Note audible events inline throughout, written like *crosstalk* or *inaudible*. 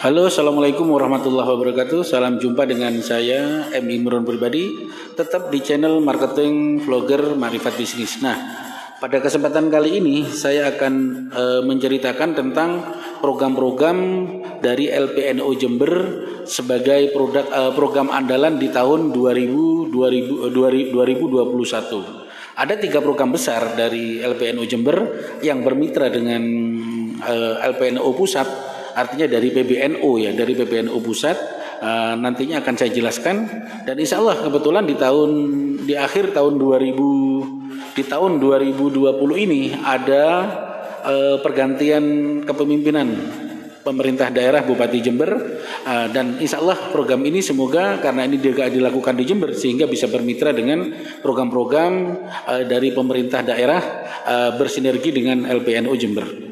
Halo, Assalamualaikum warahmatullahi wabarakatuh. Salam jumpa dengan saya, M. Imron Pribadi, tetap di channel Marketing Vlogger Marifat Bisnis. Nah, pada kesempatan kali ini saya akan e, menceritakan tentang program-program dari LPNO Jember sebagai produk e, program andalan di tahun 2000, 2000, 2021. Ada tiga program besar dari LPNO Jember yang bermitra dengan e, LPNO Pusat artinya dari PBNU ya, dari PBNU pusat uh, nantinya akan saya jelaskan dan insya Allah kebetulan di tahun di akhir tahun 2000 di tahun 2020 ini ada uh, pergantian kepemimpinan pemerintah daerah Bupati Jember uh, dan insya Allah program ini semoga karena ini juga dilakukan di Jember sehingga bisa bermitra dengan program-program uh, dari pemerintah daerah uh, bersinergi dengan LPNU Jember.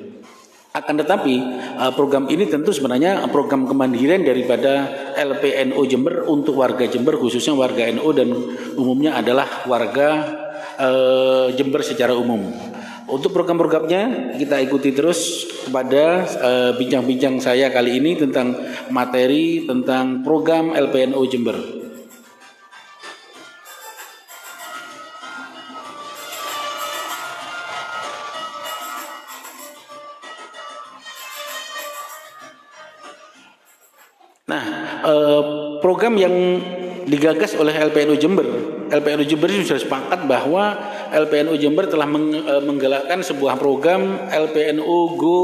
Akan tetapi uh, program ini tentu sebenarnya program kemandirian daripada LPNO Jember untuk warga Jember khususnya warga NU dan umumnya adalah warga uh, Jember secara umum. Untuk program-programnya kita ikuti terus kepada uh, bincang-bincang saya kali ini tentang materi tentang program LPNO Jember. Program yang digagas oleh LPNU Jember, LPNU Jember sudah sepakat bahwa LPNU Jember telah eh, menggalakkan sebuah program LPNU Go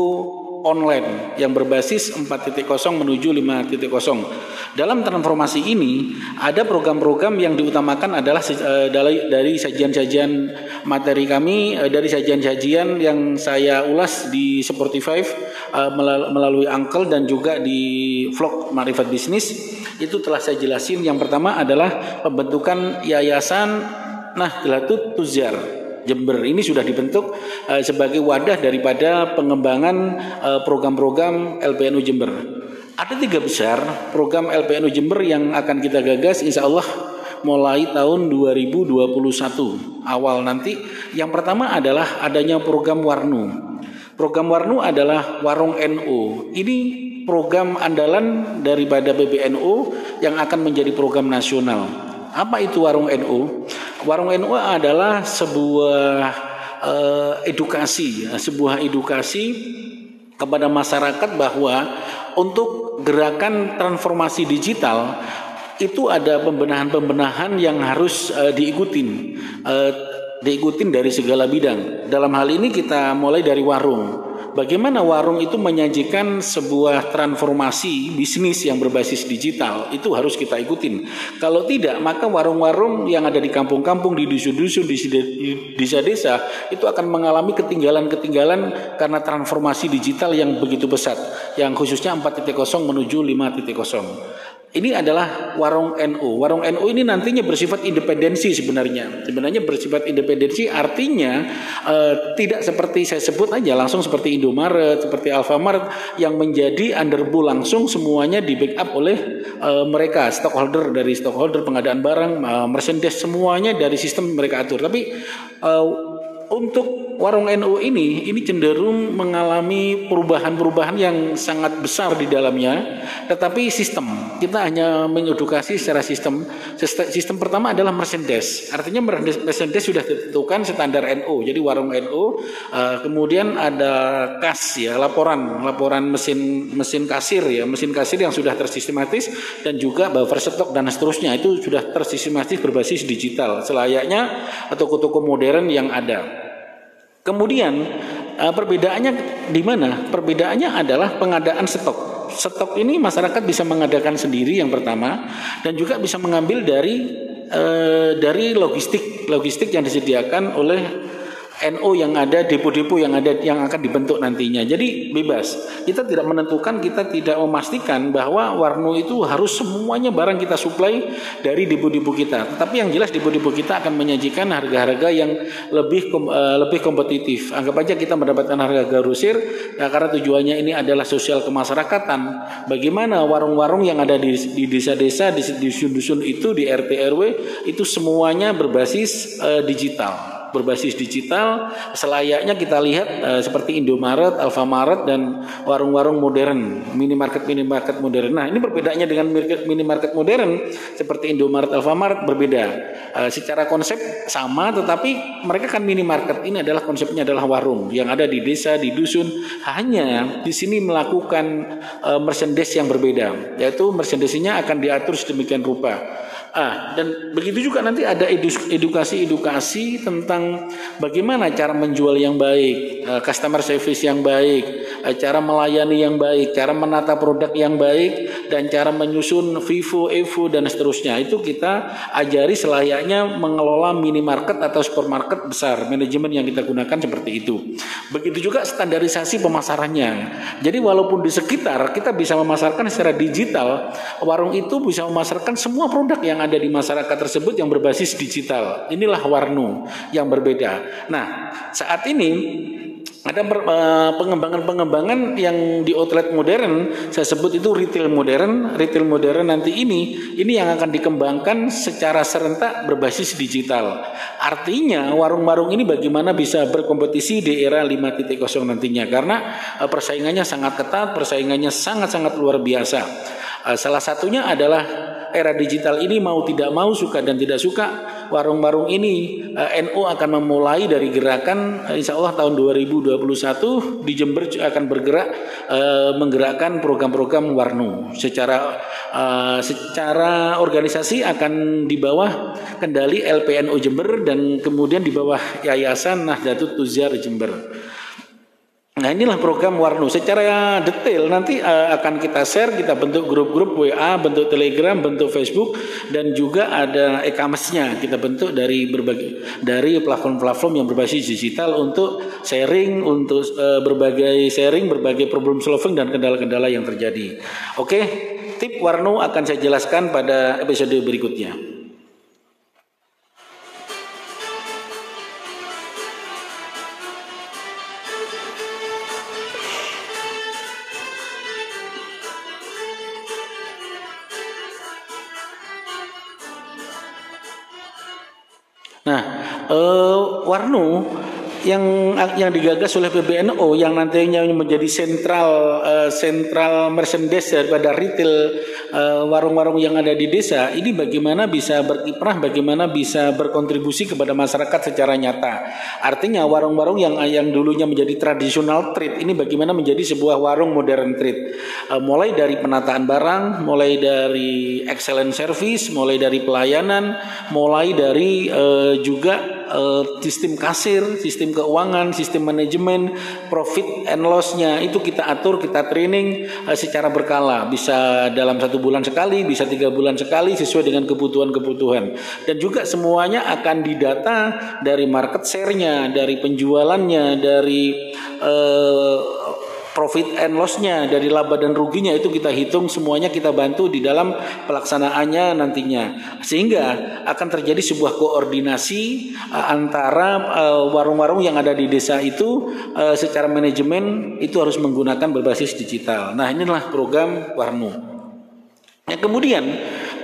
online yang berbasis 4.0 menuju 5.0. Dalam transformasi ini ada program-program yang diutamakan adalah uh, dari sajian-sajian materi kami dari sajian-sajian yang saya ulas di Sportify uh, melalui Uncle dan juga di vlog Marifat Bisnis itu telah saya jelasin yang pertama adalah pembentukan yayasan Nahdlatul Tuzar Jember ini sudah dibentuk uh, sebagai wadah daripada pengembangan uh, program-program LPNU Jember. Ada tiga besar program LPNU Jember yang akan kita gagas insya Allah mulai tahun 2021 awal nanti. Yang pertama adalah adanya program Warnu. Program Warnu adalah Warung NU. Ini program andalan daripada PBNU yang akan menjadi program nasional. Apa itu Warung NU? Warung NU adalah sebuah uh, edukasi, sebuah edukasi kepada masyarakat bahwa untuk gerakan transformasi digital itu ada pembenahan-pembenahan yang harus uh, diikutin, uh, diikutin dari segala bidang. Dalam hal ini kita mulai dari warung. Bagaimana warung itu menyajikan sebuah transformasi bisnis yang berbasis digital itu harus kita ikutin. Kalau tidak, maka warung-warung yang ada di kampung-kampung, di dusun-dusun, di desa-desa itu akan mengalami ketinggalan-ketinggalan karena transformasi digital yang begitu pesat, yang khususnya 4.0 menuju 5.0. Ini adalah warung NU. Warung NU ini nantinya bersifat independensi sebenarnya. Sebenarnya bersifat independensi artinya uh, tidak seperti saya sebut aja langsung seperti Indomaret, seperti Alfamart yang menjadi underbu langsung semuanya di backup oleh uh, mereka stockholder dari stockholder pengadaan barang, uh, merchandise semuanya dari sistem mereka atur. Tapi uh, untuk warung NU ini ini cenderung mengalami perubahan-perubahan yang sangat besar di dalamnya. Tetapi sistem kita hanya mengedukasi secara sistem. Sistem pertama adalah merchandise. Artinya merchandise sudah ditentukan standar NU jadi warung NU uh, kemudian ada kas ya laporan laporan mesin mesin kasir ya mesin kasir yang sudah tersistematis dan juga buffer stok dan seterusnya. Itu sudah tersistematis berbasis digital selayaknya toko-toko modern yang ada Kemudian uh, perbedaannya di mana? Perbedaannya adalah pengadaan stok. Stok ini masyarakat bisa mengadakan sendiri yang pertama dan juga bisa mengambil dari uh, dari logistik logistik yang disediakan oleh NO yang ada, depo-depo yang ada yang akan dibentuk nantinya. Jadi bebas. Kita tidak menentukan, kita tidak memastikan bahwa Warno itu harus semuanya barang kita suplai dari depo-depo kita. Tetapi yang jelas depo-depo kita akan menyajikan harga-harga yang lebih uh, lebih kompetitif. Anggap aja kita mendapatkan harga garusir ya, karena tujuannya ini adalah sosial kemasyarakatan. Bagaimana warung-warung yang ada di desa-desa, di dusun-dusun itu, di RT RW itu semuanya berbasis uh, digital berbasis digital selayaknya kita lihat uh, seperti Indomaret, Alfamaret dan warung-warung modern, minimarket minimarket modern. Nah, ini berbedanya dengan minimarket modern seperti Indomaret, Alfamaret berbeda. Uh, secara konsep sama tetapi mereka kan minimarket ini adalah konsepnya adalah warung yang ada di desa, di dusun. Hanya di sini melakukan uh, merchandise yang berbeda, yaitu merchandise-nya akan diatur sedemikian rupa. Ah, dan begitu juga nanti ada edukasi-edukasi tentang bagaimana cara menjual yang baik, eh, customer service yang baik, eh, cara melayani yang baik, cara menata produk yang baik, dan cara menyusun Vivo, Evo dan seterusnya. Itu kita ajari selayaknya mengelola minimarket atau supermarket besar. Manajemen yang kita gunakan seperti itu. Begitu juga standarisasi pemasarannya. Jadi walaupun di sekitar kita bisa memasarkan secara digital, warung itu bisa memasarkan semua produk yang ada di masyarakat tersebut yang berbasis digital. Inilah warnu yang berbeda. Nah, saat ini ada eh, pengembangan-pengembangan yang di outlet modern. Saya sebut itu retail modern. Retail modern nanti ini ini yang akan dikembangkan secara serentak berbasis digital. Artinya warung-warung ini bagaimana bisa berkompetisi di era 5.0 nantinya? Karena eh, persaingannya sangat ketat persaingannya sangat-sangat luar biasa. Eh, salah satunya adalah era digital ini mau tidak mau suka dan tidak suka warung-warung ini eh, NU akan memulai dari gerakan eh, insya Allah tahun 2021 di Jember akan bergerak eh, menggerakkan program-program warnu secara eh, secara organisasi akan di bawah kendali LPNU Jember dan kemudian di bawah Yayasan Nahdlatul Tuzar Jember. Nah inilah program Warnu. Secara detail nanti uh, akan kita share, kita bentuk grup-grup WA, bentuk Telegram, bentuk Facebook, dan juga ada e-commerce-nya kita bentuk dari berbagai dari platform-platform yang berbasis digital untuk sharing, untuk uh, berbagai sharing, berbagai problem solving dan kendala-kendala yang terjadi. Oke, tip Warnu akan saya jelaskan pada episode berikutnya. Nah, uh, Warnu yang yang digagas oleh PBNO yang nantinya menjadi sentral uh, sentral merchandise daripada retail warung warung-warung yang ada di desa ini bagaimana bisa berkiprah bagaimana bisa berkontribusi kepada masyarakat secara nyata. Artinya warung-warung yang yang dulunya menjadi tradisional trade ini bagaimana menjadi sebuah warung modern trade. Uh, mulai dari penataan barang mulai dari excellent service mulai dari pelayanan mulai dari uh, juga uh, sistem kasir, sistem keuangan, sistem manajemen, profit and lossnya itu kita atur, kita training uh, secara berkala. Bisa dalam satu bulan sekali, bisa tiga bulan sekali sesuai dengan kebutuhan-kebutuhan. Dan juga semuanya akan didata dari market share-nya, dari penjualannya, dari uh, profit and lossnya dari laba dan ruginya itu kita hitung semuanya kita bantu di dalam pelaksanaannya nantinya sehingga akan terjadi sebuah koordinasi uh, antara uh, warung-warung uh, yang ada di desa itu uh, secara manajemen itu harus menggunakan berbasis digital. Nah inilah program Warnu. Yang kemudian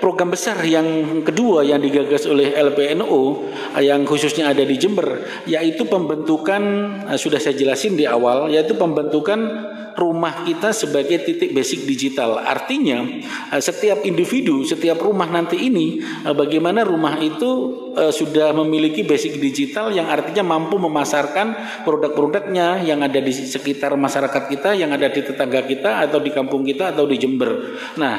program besar yang kedua yang digagas oleh LPNU yang khususnya ada di Jember yaitu pembentukan eh, sudah saya jelasin di awal yaitu pembentukan rumah kita sebagai titik basic digital. Artinya eh, setiap individu, setiap rumah nanti ini eh, bagaimana rumah itu sudah memiliki basic digital yang artinya mampu memasarkan produk-produknya yang ada di sekitar masyarakat kita, yang ada di tetangga kita atau di kampung kita atau di Jember. Nah,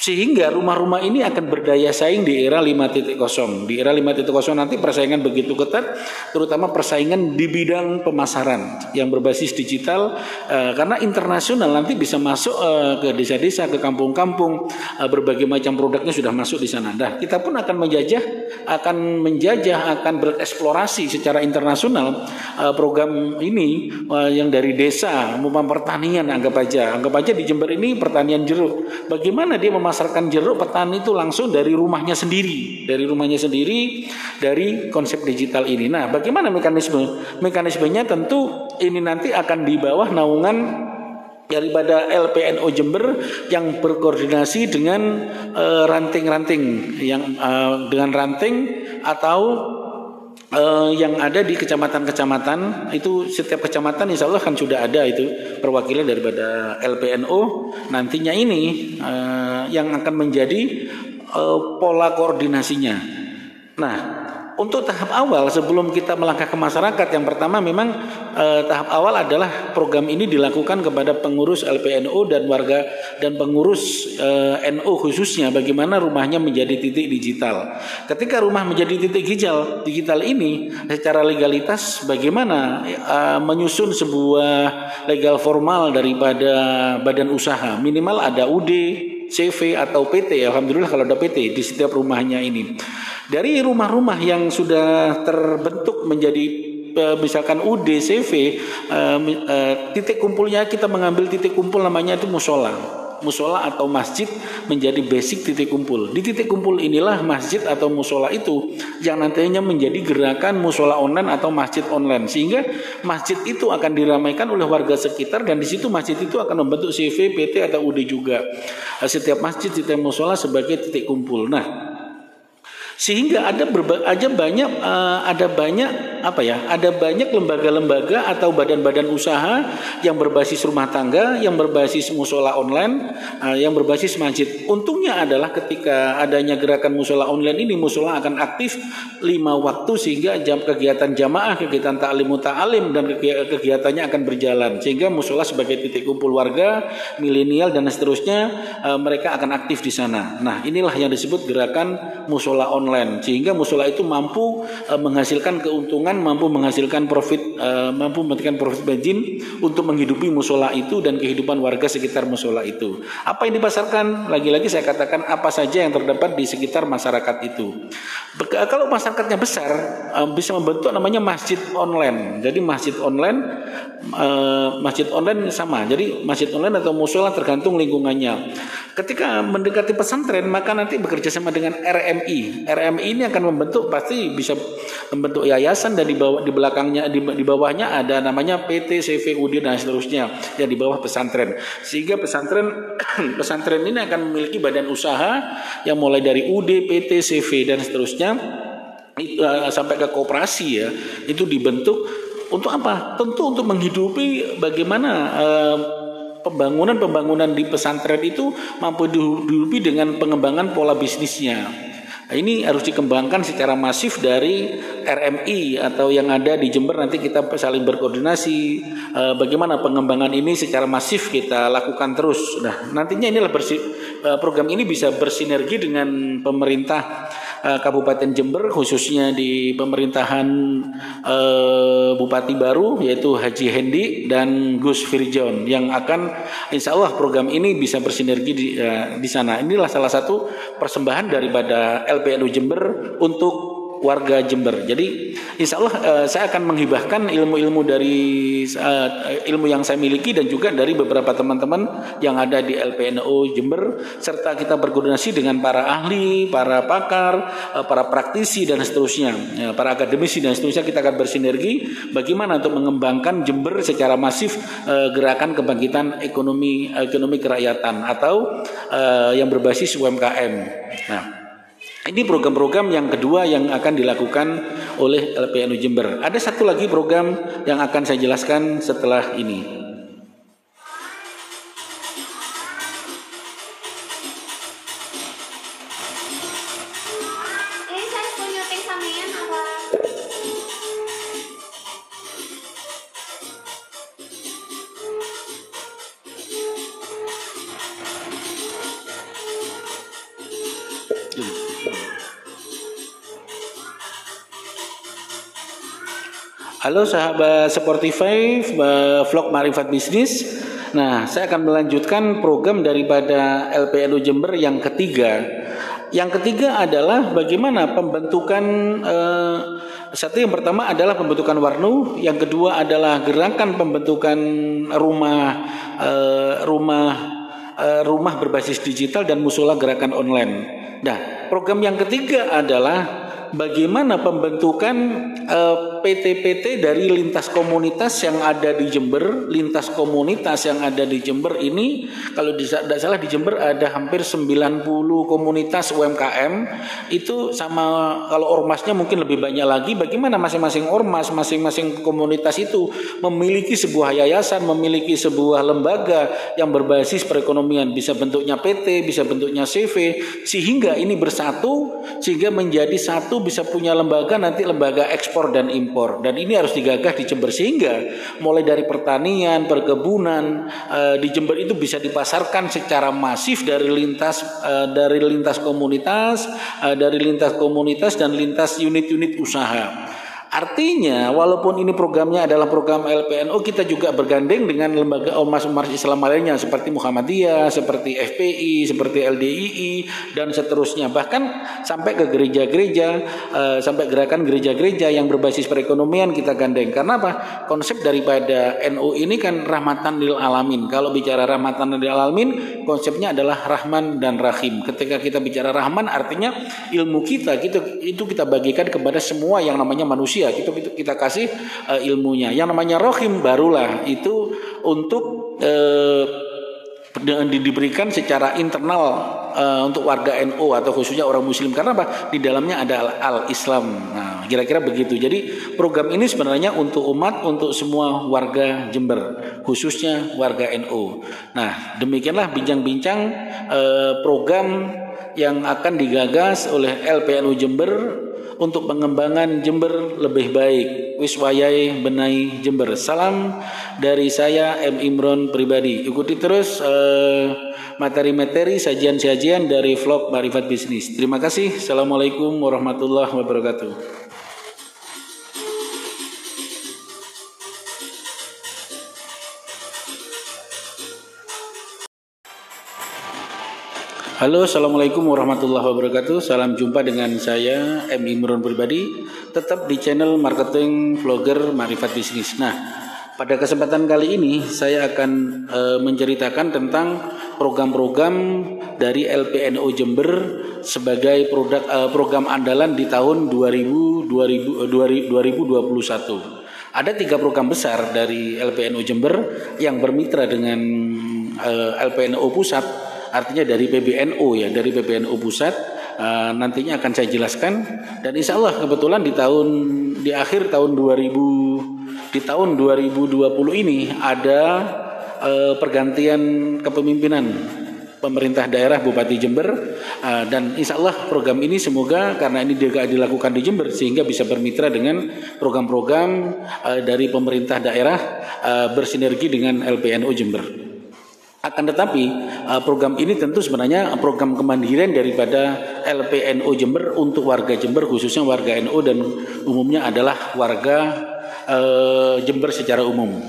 sehingga rumah-rumah ini akan berdaya saing di era 5.0. Di era 5.0 nanti persaingan begitu ketat, terutama persaingan di bidang pemasaran yang berbasis digital, uh, karena internasional nanti bisa masuk uh, ke desa-desa, ke kampung-kampung, uh, berbagai macam produknya sudah masuk di sana. Nah, kita pun akan menjajah, akan menjajah, akan bereksplorasi secara internasional program ini yang dari desa, maupun pertanian, anggap aja, anggap aja di Jember ini pertanian jeruk. Bagaimana dia memasarkan memasarkan jeruk petani itu langsung dari rumahnya sendiri, dari rumahnya sendiri, dari konsep digital ini. Nah, bagaimana mekanisme? Mekanismenya tentu ini nanti akan di bawah naungan daripada LPNO Jember yang berkoordinasi dengan eh, ranting-ranting yang uh, dengan ranting atau uh, yang ada di kecamatan-kecamatan itu setiap kecamatan insya Allah kan sudah ada itu perwakilan daripada LPNO nantinya ini uh, yang akan menjadi uh, pola koordinasinya. Nah untuk tahap awal sebelum kita melangkah ke masyarakat yang pertama memang eh, tahap awal adalah program ini dilakukan kepada pengurus LPNU dan warga dan pengurus eh, NU khususnya bagaimana rumahnya menjadi titik digital. Ketika rumah menjadi titik digital digital ini secara legalitas bagaimana eh, menyusun sebuah legal formal daripada badan usaha minimal ada UD CV atau PT alhamdulillah kalau ada PT di setiap rumahnya ini dari rumah-rumah yang sudah terbentuk menjadi eh, misalkan UD CV eh, eh, titik kumpulnya kita mengambil titik kumpul namanya itu musola musola atau masjid menjadi basic titik kumpul. Di titik kumpul inilah masjid atau musola itu yang nantinya menjadi gerakan musola online atau masjid online sehingga masjid itu akan diramaikan oleh warga sekitar dan di situ masjid itu akan membentuk CV, PT atau UD juga. Setiap masjid, setiap musola sebagai titik kumpul. Nah, sehingga ada berba, banyak uh, ada banyak apa ya ada banyak lembaga-lembaga atau badan-badan usaha yang berbasis rumah tangga yang berbasis musola online uh, yang berbasis masjid. Untungnya adalah ketika adanya gerakan musola online ini musola akan aktif lima waktu sehingga jam kegiatan jamaah kegiatan taklim muta'alim dan kegiatannya akan berjalan. Sehingga musola sebagai titik kumpul warga milenial dan seterusnya uh, mereka akan aktif di sana. Nah inilah yang disebut gerakan musola online. Sehingga musola itu mampu uh, menghasilkan keuntungan, mampu menghasilkan profit, uh, mampu memberikan profit margin untuk menghidupi musola itu dan kehidupan warga sekitar musola itu. Apa yang dipasarkan? Lagi-lagi saya katakan apa saja yang terdapat di sekitar masyarakat itu. Kalau masyarakatnya besar uh, bisa membentuk namanya masjid online. Jadi masjid online uh, masjid online sama. Jadi masjid online atau musola tergantung lingkungannya. Ketika mendekati pesantren maka nanti bekerja sama dengan RMI. RMI ini akan membentuk pasti bisa membentuk yayasan dan di bawah di belakangnya di, di bawahnya ada namanya PT CVUD dan seterusnya yang di bawah pesantren. Sehingga pesantren *clears throat* pesantren ini akan memiliki badan usaha yang mulai dari UD, PT, CV dan seterusnya uh, sampai ke koperasi ya. Itu dibentuk untuk apa? Tentu untuk menghidupi bagaimana uh, pembangunan-pembangunan di pesantren itu mampu dihidupi dengan pengembangan pola bisnisnya. Nah, ini harus dikembangkan secara masif dari RMI atau yang ada di Jember nanti kita saling berkoordinasi eh, bagaimana pengembangan ini secara masif kita lakukan terus. Nah, nantinya inilah eh, program ini bisa bersinergi dengan pemerintah uh, Kabupaten Jember khususnya di pemerintahan uh, Bupati baru yaitu Haji Hendi dan Gus Firjon yang akan insya Allah program ini bisa bersinergi di, uh, di sana. Inilah salah satu persembahan daripada LPNU Jember untuk warga Jember. Jadi insya Allah uh, saya akan menghibahkan ilmu-ilmu dari uh, ilmu yang saya miliki dan juga dari beberapa teman-teman yang ada di LPNU Jember serta kita berkoordinasi dengan para ahli, para pakar, uh, para praktisi dan seterusnya, ya, para akademisi dan seterusnya kita akan bersinergi bagaimana untuk mengembangkan Jember secara masif uh, gerakan kebangkitan ekonomi ekonomi kerakyatan atau uh, yang berbasis UMKM. Nah, ini program-program yang kedua yang akan dilakukan oleh LPNU Jember. Ada satu lagi program yang akan saya jelaskan setelah ini. Halo sahabat Sportify vlog Marifat Bisnis. Nah, saya akan melanjutkan program daripada LPNU Jember yang ketiga. Yang ketiga adalah bagaimana pembentukan eh, satu yang pertama adalah pembentukan warnu, yang kedua adalah gerakan pembentukan rumah eh, rumah eh, rumah berbasis digital dan musola gerakan online. Nah, program yang ketiga adalah bagaimana pembentukan eh, PT-PT dari lintas komunitas yang ada di Jember, lintas komunitas yang ada di Jember ini kalau tidak salah di Jember ada hampir 90 komunitas UMKM itu sama kalau ormasnya mungkin lebih banyak lagi bagaimana masing-masing ormas, masing-masing komunitas itu memiliki sebuah yayasan, memiliki sebuah lembaga yang berbasis perekonomian. Bisa bentuknya PT, bisa bentuknya CV sehingga ini bersatu sehingga menjadi satu bisa punya lembaga nanti lembaga ekspor dan impor dan ini harus digagas di Jember sehingga mulai dari pertanian, perkebunan e, di Jember itu bisa dipasarkan secara masif dari lintas e, dari lintas komunitas, e, dari lintas komunitas dan lintas unit-unit usaha. Artinya, walaupun ini programnya adalah program LPNO, kita juga bergandeng dengan lembaga ormas-ormas Islam lainnya seperti Muhammadiyah, seperti FPI, seperti LDII, dan seterusnya. Bahkan sampai ke gereja-gereja, uh, sampai gerakan gereja-gereja yang berbasis perekonomian kita gandeng. Karena apa? Konsep daripada NU ini kan rahmatan lil alamin. Kalau bicara rahmatan lil alamin, konsepnya adalah rahman dan rahim. Ketika kita bicara rahman, artinya ilmu kita, itu kita bagikan kepada semua yang namanya manusia manusia kita kita kasih uh, ilmunya yang namanya rohim barulah itu untuk uh, diberikan secara internal uh, untuk warga NU atau khususnya orang Muslim karena apa di dalamnya ada al Islam. Nah, kira-kira begitu. Jadi program ini sebenarnya untuk umat, untuk semua warga Jember, khususnya warga NU. Nah, demikianlah bincang-bincang uh, program yang akan digagas oleh LPNU Jember untuk pengembangan Jember lebih baik. Wiswayai Benai Jember. Salam dari saya M Imron pribadi. Ikuti terus uh, materi-materi sajian-sajian dari vlog Marifat Bisnis. Terima kasih. Assalamualaikum warahmatullahi wabarakatuh. Halo, assalamualaikum warahmatullahi wabarakatuh. Salam jumpa dengan saya M Imron pribadi, tetap di channel marketing vlogger Marifat Bisnis. Nah, pada kesempatan kali ini saya akan e, menceritakan tentang program-program dari LPNO Jember sebagai produk e, program andalan di tahun 2000, 2000, 2021. Ada tiga program besar dari LPNO Jember yang bermitra dengan e, LPNO Pusat artinya dari PBNU ya, dari PBNU pusat uh, nantinya akan saya jelaskan dan insya Allah kebetulan di tahun di akhir tahun 2000 di tahun 2020 ini ada uh, pergantian kepemimpinan pemerintah daerah Bupati Jember uh, dan insya Allah program ini semoga karena ini juga dilakukan di Jember sehingga bisa bermitra dengan program-program uh, dari pemerintah daerah uh, bersinergi dengan LPNU Jember. Akan tetapi uh, program ini tentu sebenarnya program kemandirian daripada LPNU Jember untuk warga Jember khususnya warga NU dan umumnya adalah warga uh, Jember secara umum.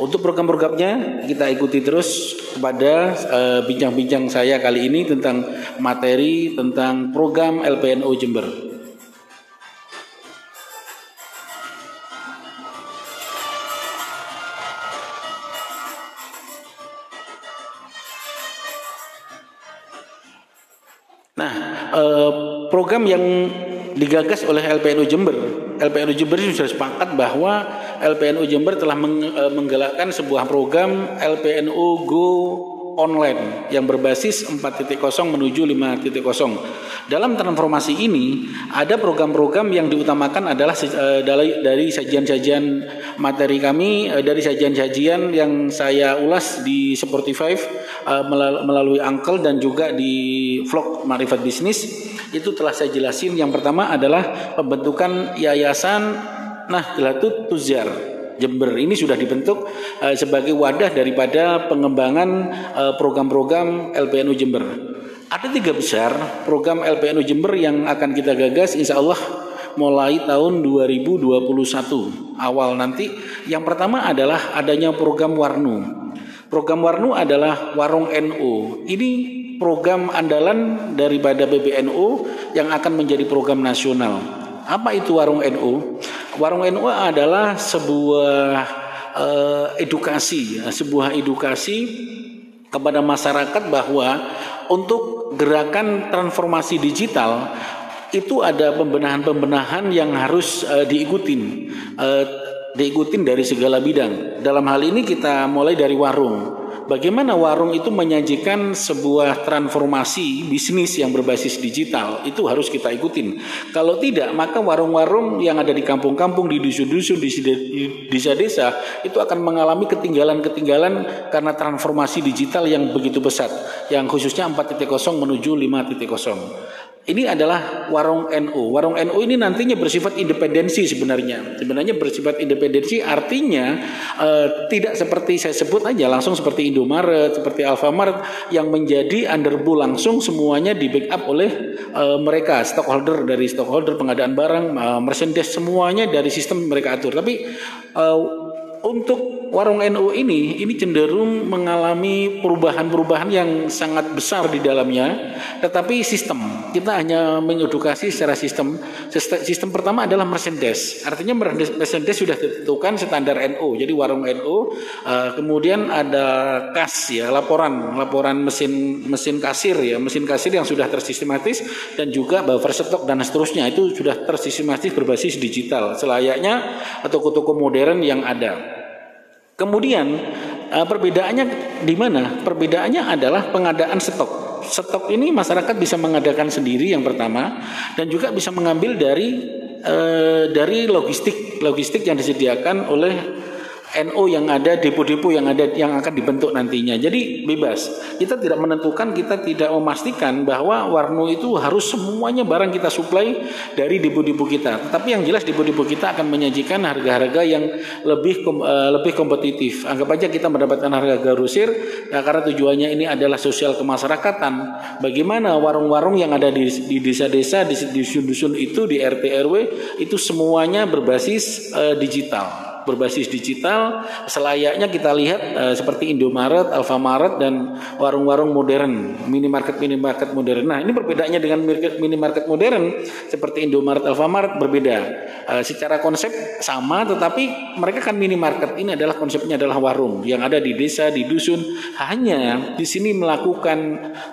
Untuk program-programnya kita ikuti terus kepada uh, bincang-bincang saya kali ini tentang materi tentang program LPNU Jember. Program yang digagas oleh LPNU Jember. LPNU Jember sudah sepakat bahwa LPNU Jember telah eh, menggalakkan sebuah program LPNU Go online yang berbasis 4.0 menuju 5.0. Dalam transformasi ini ada program-program yang diutamakan adalah uh, dari sajian-sajian materi kami uh, dari sajian-sajian yang saya ulas di Sportify uh, melalui Uncle dan juga di vlog Marifat Bisnis. Itu telah saya jelasin. Yang pertama adalah pembentukan yayasan Nahdlatul Tuzar Jember ini sudah dibentuk uh, sebagai wadah daripada pengembangan uh, program-program LPNU Jember. Ada tiga besar program LPNU Jember yang akan kita gagas insya Allah mulai tahun 2021 awal nanti. Yang pertama adalah adanya program Warnu. Program Warnu adalah Warung NU. Ini program andalan daripada PBNU yang akan menjadi program nasional. Apa itu Warung NU? Warung NU adalah sebuah uh, edukasi, sebuah edukasi kepada masyarakat bahwa untuk gerakan transformasi digital itu ada pembenahan-pembenahan yang harus uh, diikutin, uh, diikutin dari segala bidang. Dalam hal ini kita mulai dari warung. Bagaimana warung itu menyajikan sebuah transformasi bisnis yang berbasis digital itu harus kita ikutin. Kalau tidak, maka warung-warung yang ada di kampung-kampung, di dusun-dusun, di desa-desa itu akan mengalami ketinggalan-ketinggalan karena transformasi digital yang begitu pesat, yang khususnya 4.0 menuju 5.0. Ini adalah warung NU. Warung NU ini nantinya bersifat independensi sebenarnya. Sebenarnya bersifat independensi artinya uh, tidak seperti saya sebut aja langsung seperti Indomaret, seperti Alfamart yang menjadi underbull langsung semuanya di backup oleh uh, mereka stockholder dari stockholder pengadaan barang, uh, merchandise semuanya dari sistem mereka atur. Tapi uh, untuk warung NU ini ini cenderung mengalami perubahan-perubahan yang sangat besar di dalamnya. Tetapi sistem kita hanya mengedukasi secara sistem. Sistem pertama adalah merchandise. Artinya merchandise sudah ditentukan standar NU jadi warung NU uh, kemudian ada kas ya laporan laporan mesin mesin kasir ya mesin kasir yang sudah tersistematis dan juga buffer stok dan seterusnya. Itu sudah tersistematis berbasis digital selayaknya toko-toko modern yang ada Kemudian uh, perbedaannya di mana? Perbedaannya adalah pengadaan stok. Stok ini masyarakat bisa mengadakan sendiri yang pertama dan juga bisa mengambil dari uh, dari logistik logistik yang disediakan oleh NO yang ada, depo-depo yang ada yang akan dibentuk nantinya. Jadi bebas. Kita tidak menentukan, kita tidak memastikan bahwa Warno itu harus semuanya barang kita suplai dari depo-depo kita. Tapi yang jelas depo-depo kita akan menyajikan harga-harga yang lebih uh, lebih kompetitif. Anggap aja kita mendapatkan harga garusir ya, karena tujuannya ini adalah sosial kemasyarakatan. Bagaimana warung-warung yang ada di desa-desa, di dusun-dusun itu, di RT RW itu semuanya berbasis uh, digital berbasis digital selayaknya kita lihat uh, seperti Indomaret, Alfamaret dan warung-warung modern, minimarket minimarket modern. Nah, ini perbedaannya dengan minimarket modern seperti Indomaret, Alfamaret berbeda. Uh, secara konsep sama tetapi mereka kan minimarket. Ini adalah konsepnya adalah warung yang ada di desa, di dusun. Hanya di sini melakukan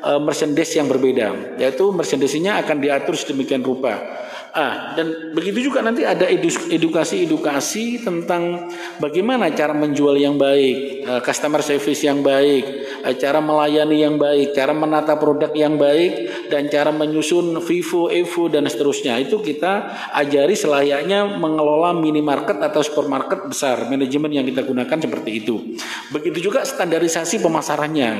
uh, merchandise yang berbeda, yaitu merchandise-nya akan diatur sedemikian rupa. Ah, dan begitu juga nanti ada edukasi-edukasi tentang bagaimana cara menjual yang baik, eh, customer service yang baik, eh, cara melayani yang baik, cara menata produk yang baik, dan cara menyusun Vivo, Evo dan seterusnya. Itu kita ajari selayaknya mengelola minimarket atau supermarket besar. Manajemen yang kita gunakan seperti itu. Begitu juga standarisasi pemasarannya.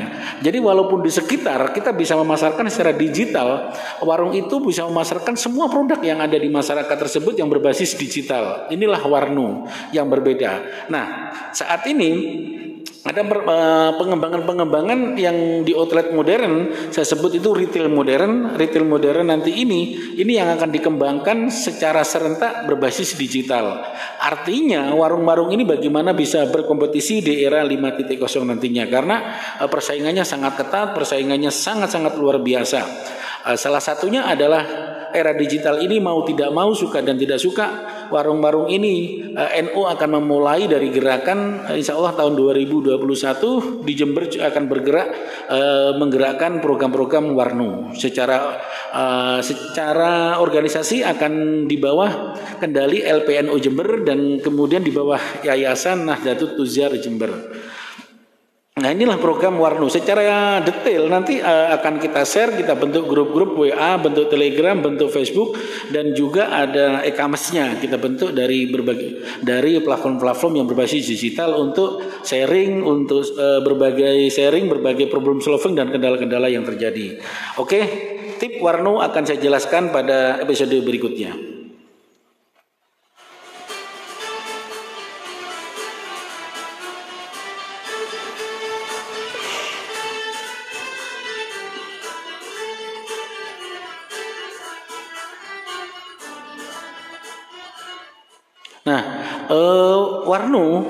Jadi walaupun di sekitar kita bisa memasarkan secara digital, warung itu bisa memasarkan semua produk yang ada di masyarakat tersebut yang berbasis digital. Inilah warnu yang berbeda. Nah, saat ini ada eh, pengembangan-pengembangan yang di outlet modern. Saya sebut itu retail modern. Retail modern nanti ini ini yang akan dikembangkan secara serentak berbasis digital. Artinya warung-warung ini bagaimana bisa berkompetisi di era 5.0 nantinya? Karena eh, persaingannya sangat ketat persaingannya sangat-sangat luar biasa. Eh, salah satunya adalah era digital ini mau tidak mau suka dan tidak suka warung-warung ini uh, eh, NU akan memulai dari gerakan uh, insya Allah tahun 2021 di Jember akan bergerak uh, menggerakkan program-program warnu secara uh, secara organisasi akan di bawah kendali LPNU Jember dan kemudian di bawah Yayasan Nahdlatul Tuzar Jember. Nah inilah program Warnu. Secara detail nanti uh, akan kita share, kita bentuk grup-grup WA, bentuk Telegram, bentuk Facebook, dan juga ada e-commerce-nya kita bentuk dari berbagai dari platform-platform yang berbasis digital untuk sharing, untuk uh, berbagai sharing, berbagai problem solving dan kendala-kendala yang terjadi. Oke, tip Warnu akan saya jelaskan pada episode berikutnya. Uh, warnu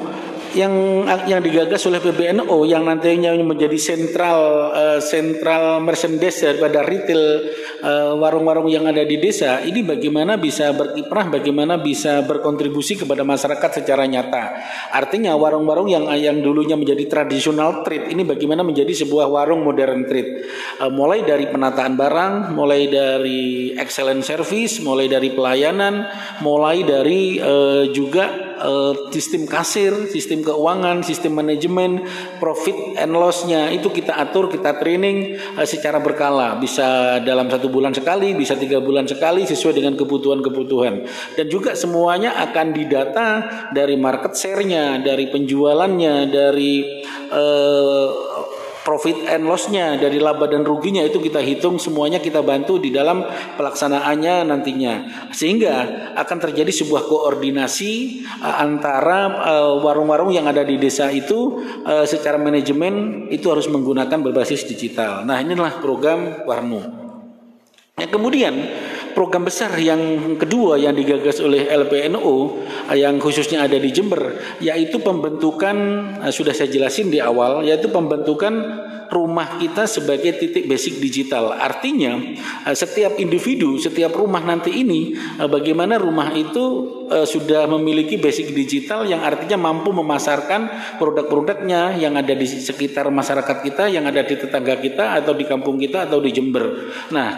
yang yang digagas oleh PBNO yang nantinya menjadi sentral uh, sentral merchandise daripada retail warung warung-warung yang ada di desa ini bagaimana bisa berkiprah bagaimana bisa berkontribusi kepada masyarakat secara nyata. Artinya warung-warung yang yang dulunya menjadi tradisional trade ini bagaimana menjadi sebuah warung modern trade. Uh, mulai dari penataan barang mulai dari excellent service mulai dari pelayanan mulai dari uh, juga uh, sistem kasir, sistem keuangan, sistem manajemen, profit and lossnya itu kita atur, kita training uh, secara berkala. Bisa dalam satu bulan sekali, bisa tiga bulan sekali sesuai dengan kebutuhan-kebutuhan. Dan juga semuanya akan didata dari market share-nya, dari penjualannya, dari uh, profit and lossnya dari laba dan ruginya itu kita hitung semuanya kita bantu di dalam pelaksanaannya nantinya sehingga akan terjadi sebuah koordinasi uh, antara uh, warung-warung yang ada di desa itu uh, secara manajemen itu harus menggunakan berbasis digital. Nah inilah program Warnu. Yang kemudian program besar yang kedua yang digagas oleh LPNO yang khususnya ada di Jember yaitu pembentukan eh, sudah saya jelasin di awal yaitu pembentukan rumah kita sebagai titik basic digital. Artinya eh, setiap individu, setiap rumah nanti ini eh, bagaimana rumah itu sudah memiliki basic digital yang artinya mampu memasarkan produk-produknya yang ada di sekitar masyarakat kita, yang ada di tetangga kita atau di kampung kita atau di Jember. Nah,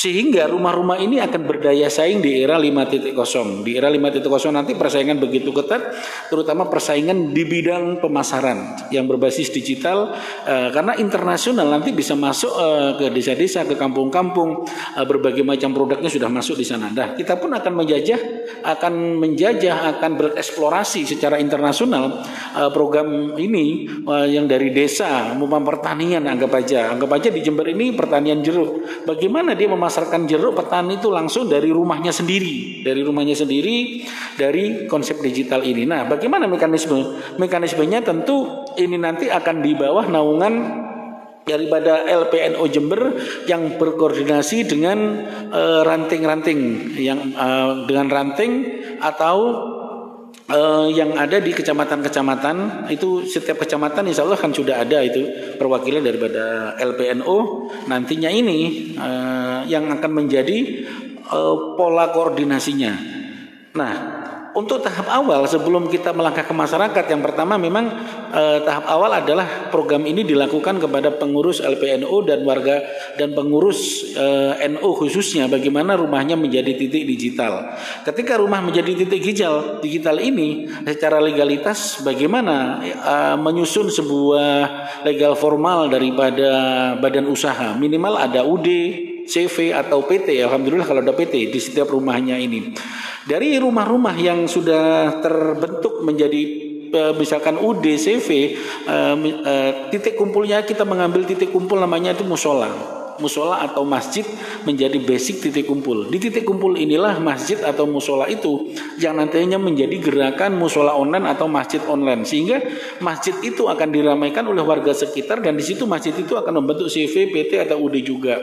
sehingga rumah-rumah ini akan berdaya saing di era 5.0. Di era 5.0 nanti persaingan begitu ketat, terutama persaingan di bidang pemasaran yang berbasis digital, uh, karena internasional nanti bisa masuk uh, ke desa-desa, ke kampung-kampung, uh, berbagai macam produknya sudah masuk di sana. Nah, kita pun akan menjajah, akan menjajah, akan bereksplorasi secara internasional program ini yang dari desa, maupun pertanian, anggap aja, anggap aja di Jember ini pertanian jeruk. Bagaimana dia memasarkan memasarkan jeruk petani itu langsung dari rumahnya sendiri, dari rumahnya sendiri, dari konsep digital ini. Nah, bagaimana mekanisme? Mekanismenya tentu ini nanti akan di bawah naungan daripada LPNO Jember yang berkoordinasi dengan eh, ranting-ranting uh, yang uh, dengan ranting atau uh, yang ada di kecamatan-kecamatan itu setiap kecamatan insya Allah kan sudah ada itu perwakilan daripada LPNO nantinya ini uh, yang akan menjadi uh, pola koordinasinya. Nah untuk tahap awal sebelum kita melangkah ke masyarakat yang pertama memang eh, tahap awal adalah program ini dilakukan kepada pengurus LPNU dan warga dan pengurus eh, NU khususnya bagaimana rumahnya menjadi titik digital. Ketika rumah menjadi titik digital digital ini secara legalitas bagaimana eh, menyusun sebuah legal formal daripada badan usaha minimal ada UD, CV atau PT alhamdulillah kalau ada PT di setiap rumahnya ini. Dari rumah-rumah yang sudah terbentuk menjadi eh, misalkan UDCV eh, eh, titik kumpulnya kita mengambil titik kumpul namanya itu musola musola atau masjid menjadi basic titik kumpul. Di titik kumpul inilah masjid atau musola itu yang nantinya menjadi gerakan musola online atau masjid online sehingga masjid itu akan diramaikan oleh warga sekitar dan di situ masjid itu akan membentuk CV, PT atau UD juga.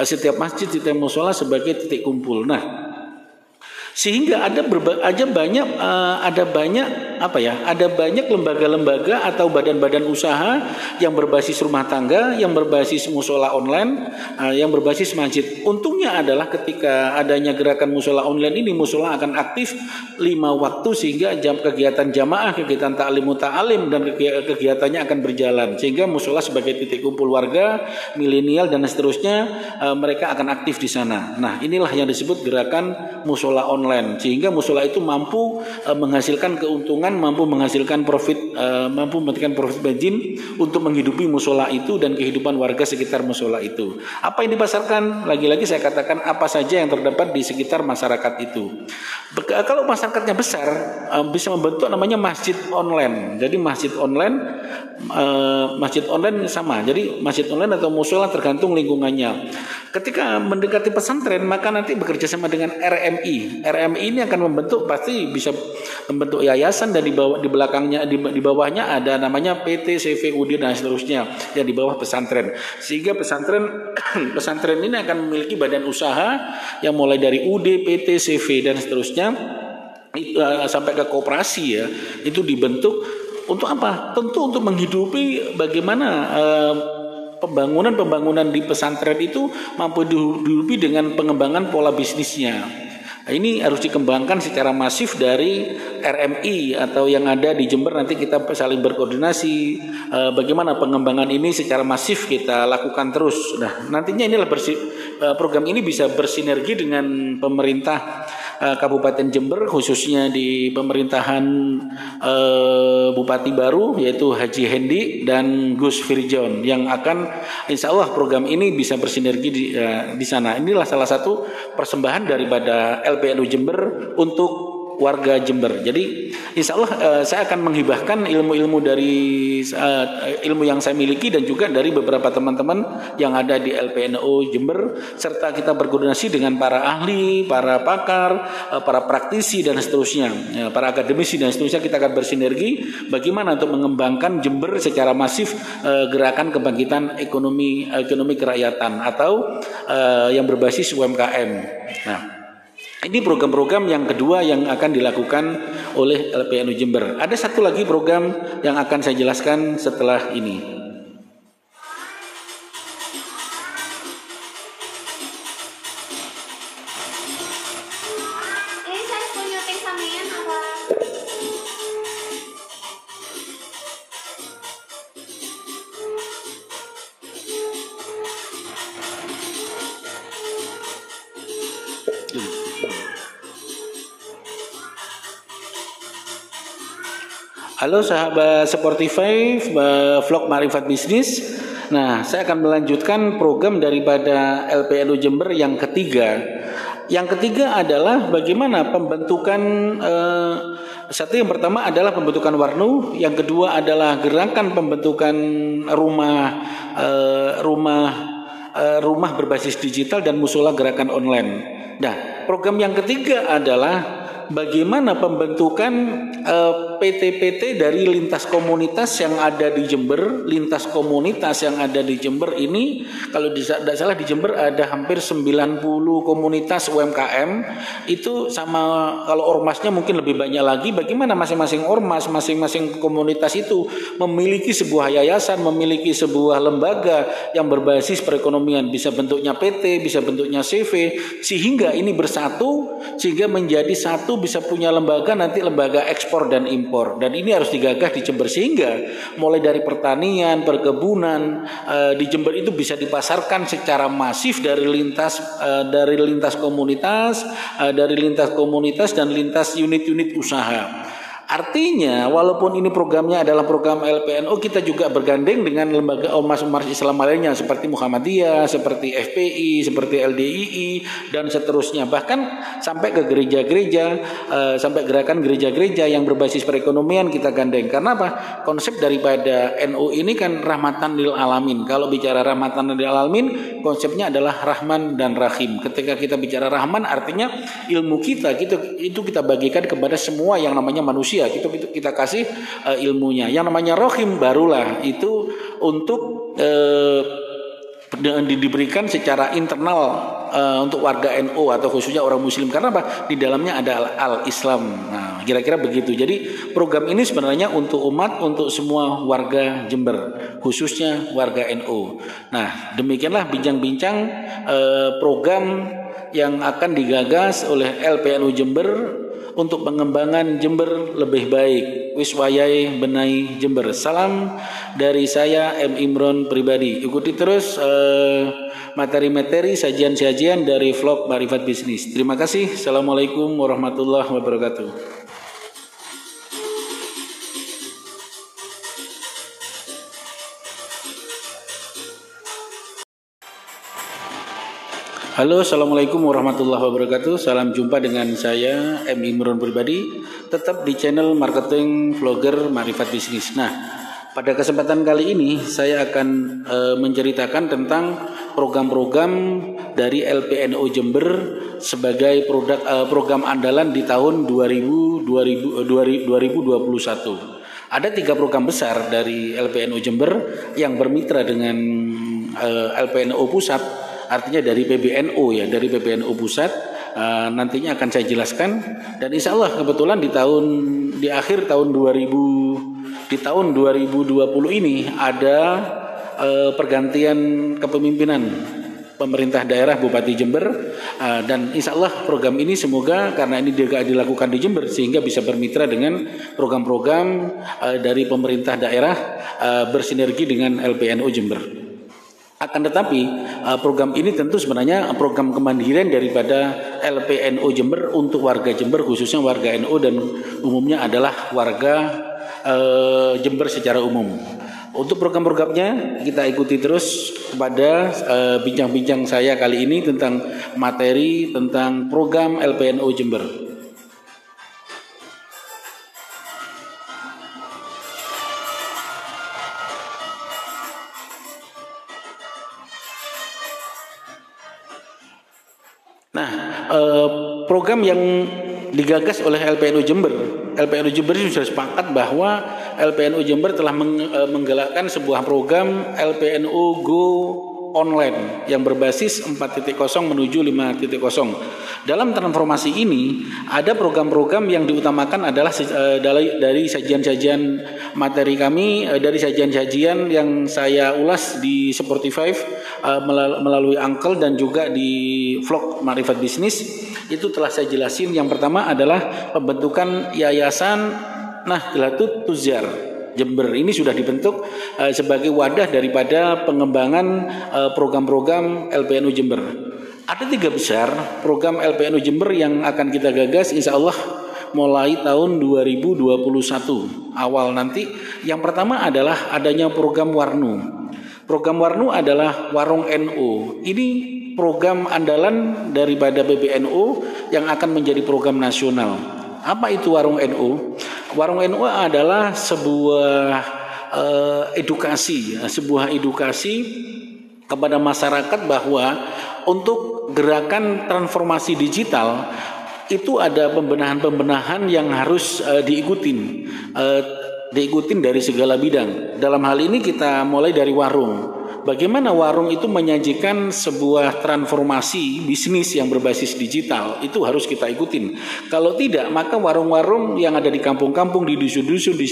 Setiap masjid, setiap musola sebagai titik kumpul. Nah, sehingga ada aja banyak uh, ada banyak apa ya ada banyak lembaga-lembaga atau badan-badan usaha yang berbasis rumah tangga yang berbasis musola online uh, yang berbasis masjid. Untungnya adalah ketika adanya gerakan musola online ini musola akan aktif lima waktu sehingga jam kegiatan jamaah kegiatan taklim muta'alim dan kegiatannya akan berjalan. Sehingga musola sebagai titik kumpul warga milenial dan seterusnya uh, mereka akan aktif di sana. Nah inilah yang disebut gerakan musola online online sehingga musola itu mampu uh, menghasilkan keuntungan, mampu menghasilkan profit, uh, mampu memberikan profit margin untuk menghidupi musola itu dan kehidupan warga sekitar musola itu. Apa yang dipasarkan? Lagi-lagi saya katakan apa saja yang terdapat di sekitar masyarakat itu. Kalau masyarakatnya besar uh, bisa membentuk namanya masjid online. Jadi masjid online uh, masjid online sama. Jadi masjid online atau musola tergantung lingkungannya. Ketika mendekati pesantren maka nanti bekerja sama dengan RMI. RMI ini akan membentuk pasti bisa membentuk yayasan dan di bawah di belakangnya di, di bawahnya ada namanya PT CVUD dan seterusnya yang di bawah pesantren. Sehingga pesantren *clears throat* pesantren ini akan memiliki badan usaha yang mulai dari UD, PT, CV dan seterusnya uh, sampai ke kooperasi ya itu dibentuk untuk apa? Tentu untuk menghidupi bagaimana uh, pembangunan-pembangunan di pesantren itu mampu dihidupi dengan pengembangan pola bisnisnya. Nah, ini harus dikembangkan secara masif dari RMI atau yang ada di Jember nanti kita saling berkoordinasi eh, bagaimana pengembangan ini secara masif kita lakukan terus. Nah, nantinya inilah bersi, eh, program ini bisa bersinergi dengan pemerintah uh, Kabupaten Jember khususnya di pemerintahan uh, Bupati baru yaitu Haji Hendi dan Gus Firjon yang akan insya Allah program ini bisa bersinergi di, uh, di sana. Inilah salah satu persembahan daripada LPNU Jember untuk warga Jember. Jadi insya Allah uh, saya akan menghibahkan ilmu-ilmu dari uh, ilmu yang saya miliki dan juga dari beberapa teman-teman yang ada di LPNO Jember serta kita berkoordinasi dengan para ahli, para pakar, uh, para praktisi dan seterusnya, ya, para akademisi dan seterusnya kita akan bersinergi bagaimana untuk mengembangkan Jember secara masif uh, gerakan kebangkitan ekonomi ekonomi kerakyatan atau uh, yang berbasis UMKM. Nah, ini program-program yang kedua yang akan dilakukan oleh LPNU Jember. Ada satu lagi program yang akan saya jelaskan setelah ini. Halo sahabat Sportify vlog Marifat Bisnis. Nah, saya akan melanjutkan program daripada LPNU Jember yang ketiga. Yang ketiga adalah bagaimana pembentukan eh, satu yang pertama adalah pembentukan warnu, yang kedua adalah gerakan pembentukan rumah eh, rumah eh, rumah berbasis digital dan musola gerakan online. Nah, program yang ketiga adalah bagaimana pembentukan eh, PT-PT dari lintas komunitas yang ada di Jember, lintas komunitas yang ada di Jember ini kalau tidak salah di Jember ada hampir 90 komunitas UMKM itu sama kalau ormasnya mungkin lebih banyak lagi bagaimana masing-masing ormas, masing-masing komunitas itu memiliki sebuah yayasan, memiliki sebuah lembaga yang berbasis perekonomian. Bisa bentuknya PT, bisa bentuknya CV sehingga ini bersatu sehingga menjadi satu bisa punya lembaga nanti lembaga ekspor dan impor impor dan ini harus digagah di Jember sehingga mulai dari pertanian, perkebunan e, di Jember itu bisa dipasarkan secara masif dari lintas e, dari lintas komunitas, e, dari lintas komunitas dan lintas unit-unit usaha. Artinya, walaupun ini programnya adalah program LPNU, kita juga bergandeng dengan lembaga ormas-ormas Islam lainnya seperti Muhammadiyah, seperti FPI, seperti LDII dan seterusnya. Bahkan sampai ke gereja-gereja, uh, sampai gerakan gereja-gereja yang berbasis perekonomian kita gandeng. Karena apa? Konsep daripada NU ini kan rahmatan lil alamin. Kalau bicara rahmatan lil alamin, konsepnya adalah rahman dan rahim. Ketika kita bicara rahman, artinya ilmu kita, kita itu kita bagikan kepada semua yang namanya manusia manusia kita kita kasih uh, ilmunya yang namanya rohim barulah itu untuk uh, diberikan secara internal uh, untuk warga NU atau khususnya orang Muslim karena apa di dalamnya ada al Islam. Nah, kira-kira begitu. Jadi program ini sebenarnya untuk umat, untuk semua warga Jember, khususnya warga NU. Nah, demikianlah bincang-bincang uh, program yang akan digagas oleh LPNU Jember untuk pengembangan Jember lebih baik. Wiswayai Benai Jember. Salam dari saya M Imron pribadi. Ikuti terus uh, materi-materi sajian-sajian dari vlog Marifat Bisnis. Terima kasih. Assalamualaikum warahmatullahi wabarakatuh. Halo, assalamualaikum warahmatullahi wabarakatuh. Salam jumpa dengan saya M Imron pribadi, tetap di channel marketing vlogger Marifat Bisnis. Nah, pada kesempatan kali ini saya akan e, menceritakan tentang program-program dari LPNO Jember sebagai produk e, program andalan di tahun 2000, 2000, 2021. Ada tiga program besar dari LPNO Jember yang bermitra dengan e, LPNO Pusat artinya dari PBNU ya, dari PBNU pusat uh, nantinya akan saya jelaskan dan insya Allah kebetulan di tahun di akhir tahun 2000 di tahun 2020 ini ada uh, pergantian kepemimpinan pemerintah daerah Bupati Jember uh, dan insya Allah program ini semoga karena ini juga dilakukan di Jember sehingga bisa bermitra dengan program-program dari pemerintah daerah bersinergi dengan LPNU Jember. Akan tetapi program ini tentu sebenarnya program kemandirian daripada LPNU Jember untuk warga Jember khususnya warga NU dan umumnya adalah warga Jember secara umum. Untuk program-programnya kita ikuti terus kepada eh, bincang-bincang uh, saya kali ini tentang materi tentang program LPNO Jember. Program yang digagas oleh LPNU Jember, LPNU Jember sudah sepakat bahwa LPNU Jember telah eh, menggerakkan sebuah program LPNU Go online yang berbasis 4.0 menuju 5.0. Dalam transformasi ini ada program-program yang diutamakan adalah uh, dari sajian-sajian materi kami uh, dari sajian-sajian yang saya ulas di Sportify uh, melalui Uncle dan juga di vlog Marifat Bisnis. Itu telah saya jelasin. Yang pertama adalah pembentukan yayasan Nah, Nahdlatul Tuzar Jember ini sudah dibentuk uh, sebagai wadah daripada pengembangan uh, program-program LPNU Jember. Ada tiga besar program LPNU Jember yang akan kita gagas insya Allah mulai tahun 2021 awal nanti. Yang pertama adalah adanya program Warnu. Program Warnu adalah Warung NU. Ini program andalan daripada PBNU yang akan menjadi program nasional. Apa itu Warung NU? Warung NU adalah sebuah uh, edukasi, ya, sebuah edukasi kepada masyarakat bahwa untuk gerakan transformasi digital itu ada pembenahan-pembenahan yang harus uh, diikutin, uh, diikutin dari segala bidang. Dalam hal ini kita mulai dari warung bagaimana warung itu menyajikan sebuah transformasi bisnis yang berbasis digital itu harus kita ikutin. Kalau tidak, maka warung-warung yang ada di kampung-kampung, di dusun-dusun, di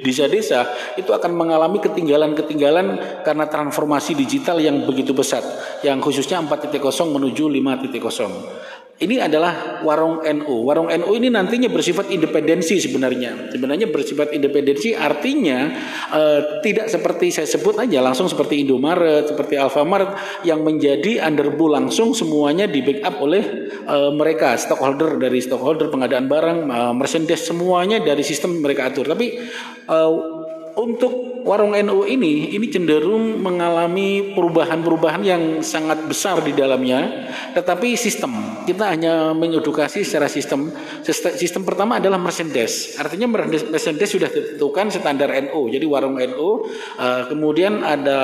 desa-desa itu akan mengalami ketinggalan-ketinggalan karena transformasi digital yang begitu besar, yang khususnya 4.0 menuju 5.0. Ini adalah warung NU. Warung NU ini nantinya bersifat independensi sebenarnya. Sebenarnya bersifat independensi artinya uh, tidak seperti saya sebut aja langsung seperti Indomaret, seperti Alfamart yang menjadi underbull langsung semuanya di backup oleh uh, mereka stockholder dari stockholder pengadaan barang, uh, merchandise semuanya dari sistem mereka atur. Tapi uh, untuk warung NU ini ini cenderung mengalami perubahan-perubahan yang sangat besar di dalamnya. Tetapi sistem kita hanya mengedukasi secara sistem. Sistem pertama adalah merchandise. Artinya merchandise sudah ditentukan standar NU jadi warung NU eh, kemudian ada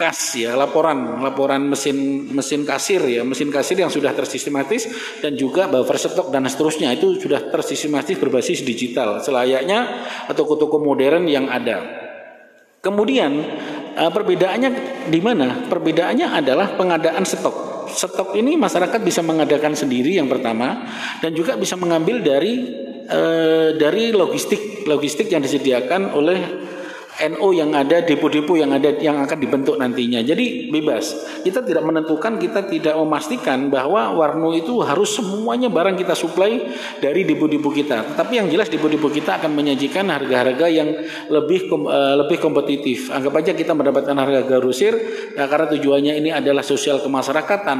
kas ya laporan laporan mesin mesin kasir ya mesin kasir yang sudah tersistematis dan juga buffer stok dan seterusnya. Itu sudah tersistematis berbasis digital. Selayaknya toko-toko modern yang ada Kemudian uh, perbedaannya di mana? Perbedaannya adalah pengadaan stok. Stok ini masyarakat bisa mengadakan sendiri yang pertama dan juga bisa mengambil dari uh, dari logistik logistik yang disediakan oleh NO yang ada, depo-depo yang ada yang akan dibentuk nantinya. Jadi bebas. Kita tidak menentukan, kita tidak memastikan bahwa Warno itu harus semuanya barang kita suplai dari depo-depo kita. Tapi yang jelas depo-depo kita akan menyajikan harga-harga yang lebih uh, lebih kompetitif. Anggap aja kita mendapatkan harga garusir ya, karena tujuannya ini adalah sosial kemasyarakatan.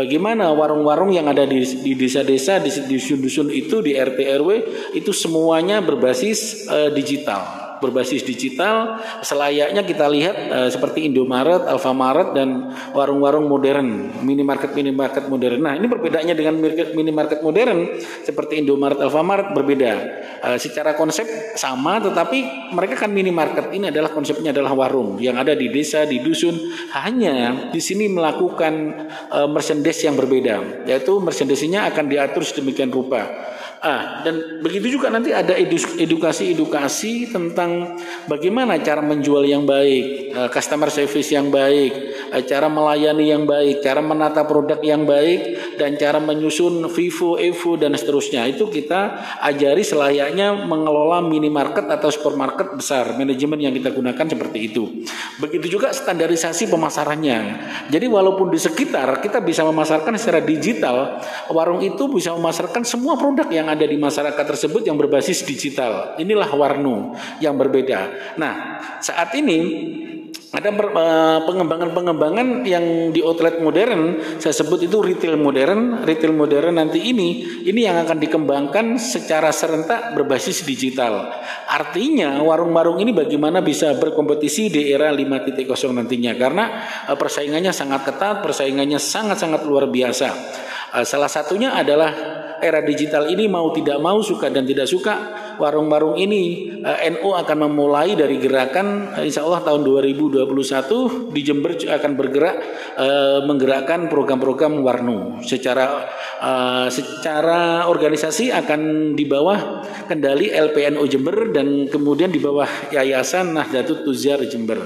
Bagaimana warung-warung yang ada di desa-desa, di dusun-dusun itu di RT RW itu semuanya berbasis uh, digital berbasis digital selayaknya kita lihat uh, seperti Indomaret, Alfamaret dan warung-warung modern, minimarket minimarket modern. Nah, ini perbedaannya dengan minimarket modern seperti Indomaret, Alfamaret berbeda. Uh, secara konsep sama tetapi mereka kan minimarket. Ini adalah konsepnya adalah warung yang ada di desa, di dusun. Hanya di sini melakukan uh, merchandise yang berbeda, yaitu merchandise-nya akan diatur sedemikian rupa. Ah, dan begitu juga nanti ada edukasi-edukasi tentang bagaimana cara menjual yang baik, uh, customer service yang baik, uh, cara melayani yang baik, cara menata produk yang baik, dan cara menyusun Vivo, Evo dan seterusnya. Itu kita ajari selayaknya mengelola minimarket atau supermarket besar. Manajemen yang kita gunakan seperti itu. Begitu juga standarisasi pemasarannya. Jadi walaupun di sekitar kita bisa memasarkan secara digital, warung itu bisa memasarkan semua produk yang ada di masyarakat tersebut yang berbasis digital. Inilah warnu yang berbeda. Nah, saat ini ada eh, pengembangan-pengembangan yang di outlet modern. Saya sebut itu retail modern. Retail modern nanti ini ini yang akan dikembangkan secara serentak berbasis digital. Artinya warung-warung ini bagaimana bisa berkompetisi di era 5.0 nantinya? Karena eh, persaingannya sangat ketat persaingannya sangat-sangat luar biasa. Eh, salah satunya adalah era digital ini mau tidak mau suka dan tidak suka warung-warung ini eh, NU akan memulai dari gerakan uh, insya Allah tahun 2021 di Jember akan bergerak uh, menggerakkan program-program warnu secara secara organisasi akan di bawah kendali LPNU Jember dan kemudian di bawah Yayasan Nahdlatul Tuzar Jember.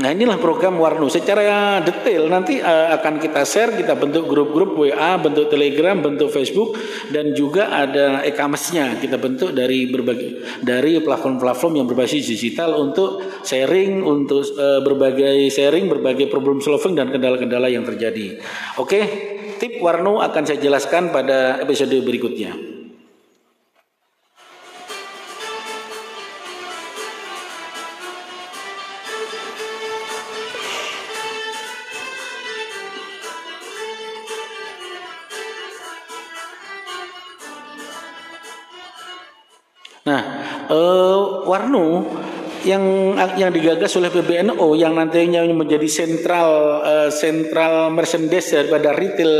Nah inilah program Warnu. Secara detail nanti uh, akan kita share, kita bentuk grup-grup WA, bentuk Telegram, bentuk Facebook, dan juga ada e-commerce-nya kita bentuk dari berbagai dari platform-platform yang berbasis digital untuk sharing, untuk uh, berbagai sharing, berbagai problem solving dan kendala-kendala yang terjadi. Oke, tip Warnu akan saya jelaskan pada episode berikutnya. Nah, uh, Warnu yang yang digagas oleh PBNO yang nantinya menjadi sentral uh, sentral merchandise daripada retail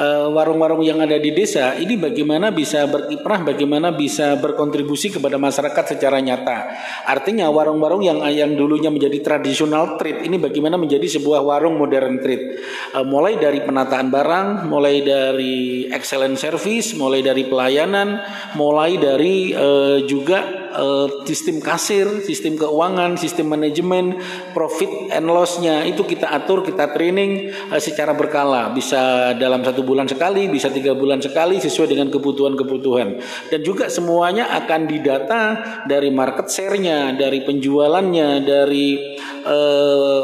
uh, warung-warung yang ada di desa ini bagaimana bisa berkiprah bagaimana bisa berkontribusi kepada masyarakat secara nyata. Artinya warung-warung yang yang dulunya menjadi tradisional trade ini bagaimana menjadi sebuah warung modern trade. Uh, mulai dari penataan barang mulai dari excellent service mulai dari pelayanan mulai dari uh, juga uh, sistem kasir, sistem keuangan, sistem manajemen, profit and lossnya itu kita atur, kita training uh, secara berkala. Bisa dalam satu bulan sekali, bisa tiga bulan sekali sesuai dengan kebutuhan-kebutuhan. Dan juga semuanya akan didata dari market share-nya, dari penjualannya, dari uh,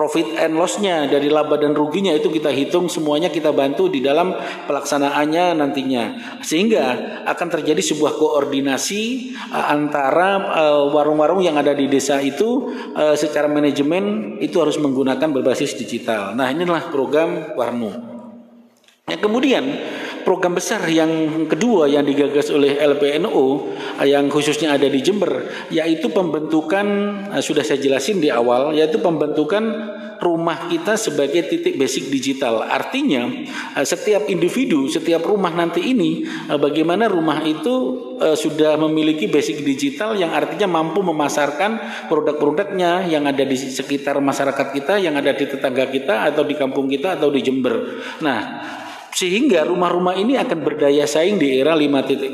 profit and lossnya dari laba dan ruginya itu kita hitung semuanya kita bantu di dalam pelaksanaannya nantinya sehingga akan terjadi sebuah koordinasi uh, antara uh, warung-warung yang ada di desa itu uh, secara manajemen itu harus menggunakan berbasis digital. Nah inilah program Warnu. Yang kemudian program besar yang kedua yang digagas oleh LPNO yang khususnya ada di Jember yaitu pembentukan eh, sudah saya jelasin di awal yaitu pembentukan rumah kita sebagai titik basic digital. Artinya eh, setiap individu, setiap rumah nanti ini eh, bagaimana rumah itu sudah memiliki basic digital yang artinya mampu memasarkan produk-produknya yang ada di sekitar masyarakat kita, yang ada di tetangga kita atau di kampung kita atau di Jember. Nah, sehingga rumah-rumah ini akan berdaya saing di era 5.0.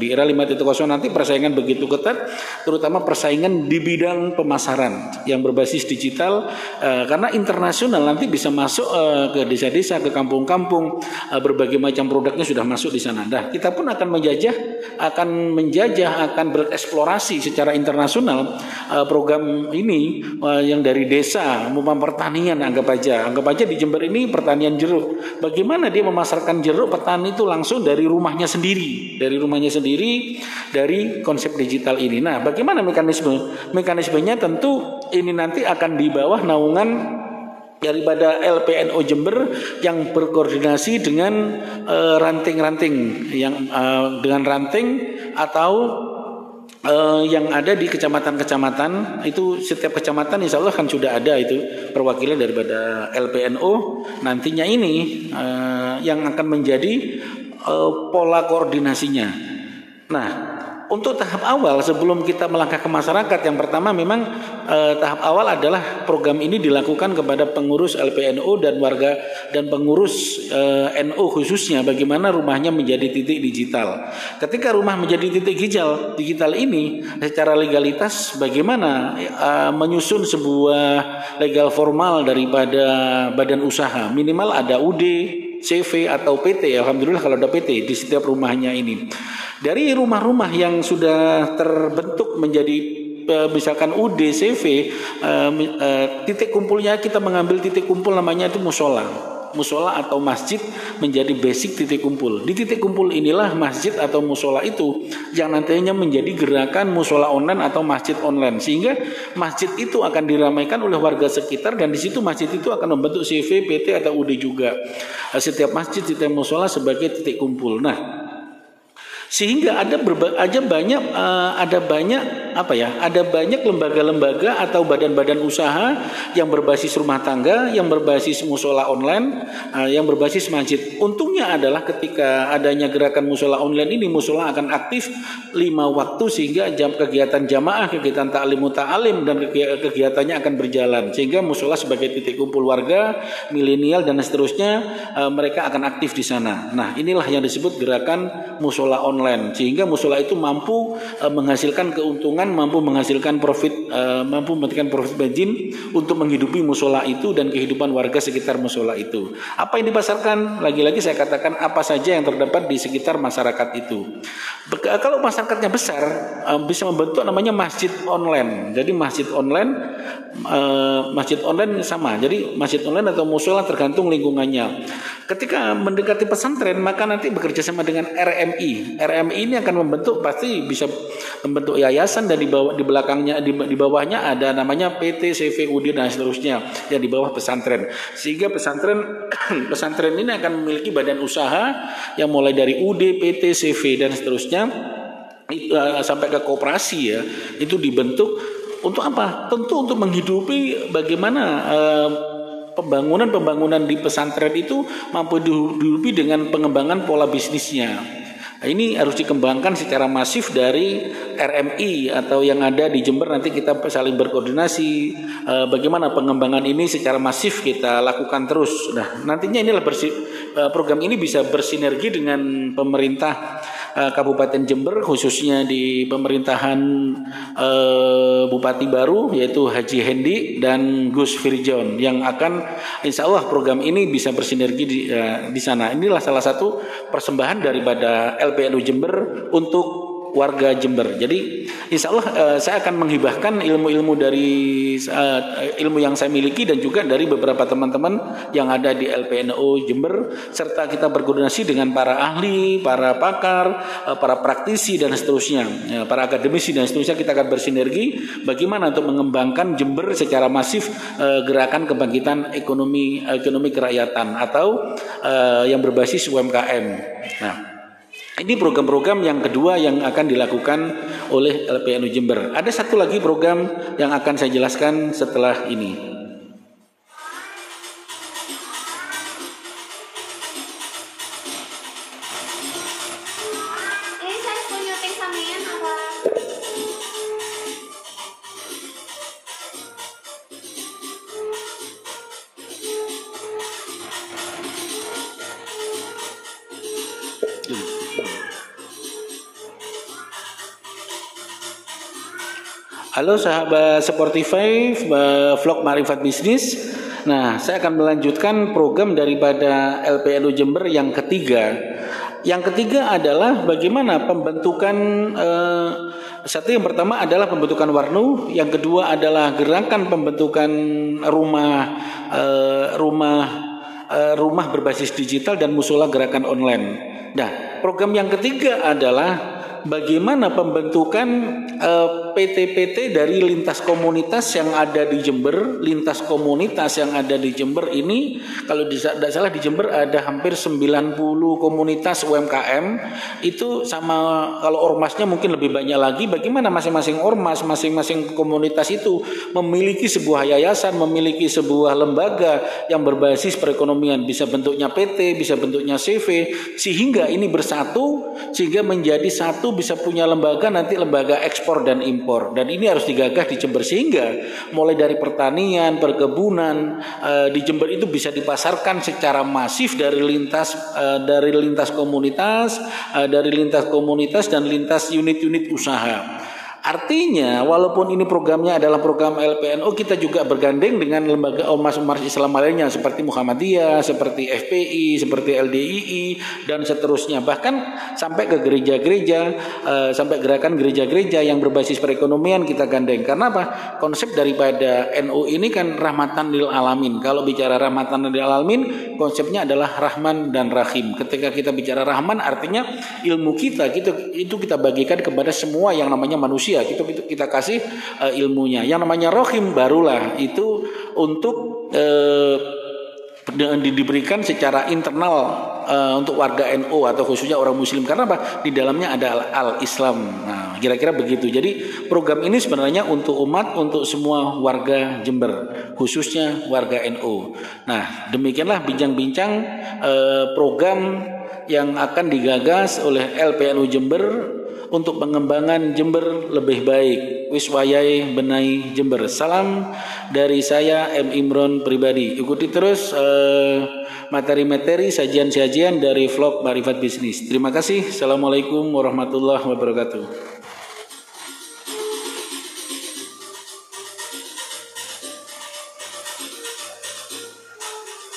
Di era 5.0 nanti persaingan begitu ketat, terutama persaingan di bidang pemasaran yang berbasis digital, uh, karena internasional nanti bisa masuk uh, ke desa-desa, ke kampung-kampung, uh, berbagai macam produknya sudah masuk di sana. Nah, kita pun akan menjajah, akan menjajah, akan bereksplorasi secara internasional uh, program ini uh, yang dari desa, maupun pertanian, anggap aja, anggap aja di Jember ini pertanian jeruk. Bagaimana dia memasarkan jeruk petani itu langsung dari rumahnya sendiri, dari rumahnya sendiri dari konsep digital ini. Nah, bagaimana mekanisme? Mekanismenya tentu ini nanti akan di bawah naungan daripada LPNO Jember yang berkoordinasi dengan eh, ranting-ranting uh, yang uh, dengan ranting atau uh, yang ada di kecamatan-kecamatan itu setiap kecamatan insya Allah kan sudah ada itu perwakilan daripada LPNO nantinya ini uh, yang akan menjadi uh, pola koordinasinya. Nah untuk tahap awal sebelum kita melangkah ke masyarakat yang pertama memang eh, tahap awal adalah program ini dilakukan kepada pengurus LPNU dan warga dan pengurus eh, NU khususnya bagaimana rumahnya menjadi titik digital. Ketika rumah menjadi titik digital digital ini secara legalitas bagaimana eh, menyusun sebuah legal formal daripada badan usaha minimal ada UD, CV atau PT. Alhamdulillah kalau ada PT di setiap rumahnya ini. Dari rumah-rumah yang sudah terbentuk menjadi eh, misalkan UDCV eh, eh, titik kumpulnya kita mengambil titik kumpul namanya itu musola musola atau masjid menjadi basic titik kumpul. Di titik kumpul inilah masjid atau musola itu yang nantinya menjadi gerakan musola online atau masjid online sehingga masjid itu akan diramaikan oleh warga sekitar dan di situ masjid itu akan membentuk CV, PT atau UD juga. Setiap masjid, setiap musola sebagai titik kumpul. Nah, sehingga ada aja banyak uh, ada banyak apa ya ada banyak lembaga-lembaga atau badan-badan usaha yang berbasis rumah tangga yang berbasis musola online uh, yang berbasis masjid. Untungnya adalah ketika adanya gerakan musola online ini musola akan aktif lima waktu sehingga jam kegiatan jamaah kegiatan taklim ta'alim dan kegiatannya akan berjalan. Sehingga musola sebagai titik kumpul warga milenial dan seterusnya uh, mereka akan aktif di sana. Nah inilah yang disebut gerakan musola online online sehingga musola itu mampu uh, menghasilkan keuntungan, mampu menghasilkan profit, uh, mampu memberikan profit margin untuk menghidupi musola itu dan kehidupan warga sekitar musola itu. Apa yang dipasarkan? Lagi-lagi saya katakan apa saja yang terdapat di sekitar masyarakat itu. Kalau masyarakatnya besar uh, bisa membentuk namanya masjid online. Jadi masjid online uh, masjid online sama. Jadi masjid online atau musola tergantung lingkungannya. Ketika mendekati pesantren maka nanti bekerja sama dengan RMI. RMI ini akan membentuk pasti bisa membentuk yayasan dan di bawah di belakangnya di, di bawahnya ada namanya PT CVUD dan seterusnya yang di bawah pesantren. Sehingga pesantren *clears throat* pesantren ini akan memiliki badan usaha yang mulai dari UD, PT, CV dan seterusnya eh, sampai ke kooperasi ya itu dibentuk untuk apa? Tentu untuk menghidupi bagaimana uh, pembangunan-pembangunan di pesantren itu mampu dihidupi dengan pengembangan pola bisnisnya. Nah, ini harus dikembangkan secara masif dari RMI atau yang ada di Jember nanti kita saling berkoordinasi eh, bagaimana pengembangan ini secara masif kita lakukan terus. Nah, nantinya inilah eh, program ini bisa bersinergi dengan pemerintah Eh, Kabupaten Jember khususnya di pemerintahan uh, Bupati baru yaitu Haji Hendi dan Gus Firjon yang akan insya Allah program ini bisa bersinergi di, uh, di sana. Inilah salah satu persembahan daripada LPNU Jember untuk warga Jember. Jadi insya Allah uh, saya akan menghibahkan ilmu-ilmu dari uh, ilmu yang saya miliki dan juga dari beberapa teman-teman yang ada di LPNO Jember serta kita berkoordinasi dengan para ahli, para pakar, uh, para praktisi dan seterusnya, ya, para akademisi dan seterusnya kita akan bersinergi bagaimana untuk mengembangkan Jember secara masif uh, gerakan kebangkitan ekonomi ekonomi kerakyatan atau uh, yang berbasis UMKM. Nah, ini program-program yang kedua yang akan dilakukan oleh LPNU Jember. Ada satu lagi program yang akan saya jelaskan setelah ini. Halo sahabat Sportify vlog Marifat Bisnis. Nah, saya akan melanjutkan program daripada LPNU Jember yang ketiga. Yang ketiga adalah bagaimana pembentukan eh, satu yang pertama adalah pembentukan warnu, yang kedua adalah gerakan pembentukan rumah eh, rumah eh, rumah berbasis digital dan musola gerakan online. Nah, program yang ketiga adalah bagaimana pembentukan uh, PT-PT dari lintas komunitas yang ada di Jember, lintas komunitas yang ada di Jember ini kalau tidak salah di Jember ada hampir 90 komunitas UMKM itu sama kalau ormasnya mungkin lebih banyak lagi bagaimana masing-masing ormas, masing-masing komunitas itu memiliki sebuah yayasan, memiliki sebuah lembaga yang berbasis perekonomian. Bisa bentuknya PT, bisa bentuknya CV sehingga ini bersatu sehingga menjadi satu bisa punya lembaga nanti lembaga ekspor dan impor dan ini harus digagah di Jember sehingga mulai dari pertanian, perkebunan e, di Jember itu bisa dipasarkan secara masif dari lintas e, dari lintas komunitas, e, dari lintas komunitas dan lintas unit-unit usaha. Artinya walaupun ini programnya adalah program LPNO kita juga bergandeng dengan lembaga ormas-ormas Islam lainnya seperti Muhammadiyah, seperti FPI, seperti LDII dan seterusnya. Bahkan sampai ke gereja-gereja uh, sampai gerakan gereja-gereja yang berbasis perekonomian kita gandeng. Karena apa? Konsep daripada NU ini kan rahmatan lil alamin. Kalau bicara rahmatan lil alamin, konsepnya adalah rahman dan rahim. Ketika kita bicara rahman artinya ilmu kita itu kita bagikan kepada semua yang namanya manusia manusia kita, kita kasih uh, ilmunya yang namanya rohim barulah itu untuk uh, diberikan secara internal uh, untuk warga NU atau khususnya orang Muslim karena apa di dalamnya ada al Islam. Nah, kira-kira begitu. Jadi program ini sebenarnya untuk umat, untuk semua warga Jember, khususnya warga NU. Nah, demikianlah bincang-bincang uh, program yang akan digagas oleh LPNU Jember untuk pengembangan Jember lebih baik. Wiswayai Benai Jember. Salam dari saya M Imron pribadi. Ikuti terus eh, materi-materi sajian-sajian dari vlog Marifat Bisnis. Terima kasih. Assalamualaikum warahmatullahi wabarakatuh.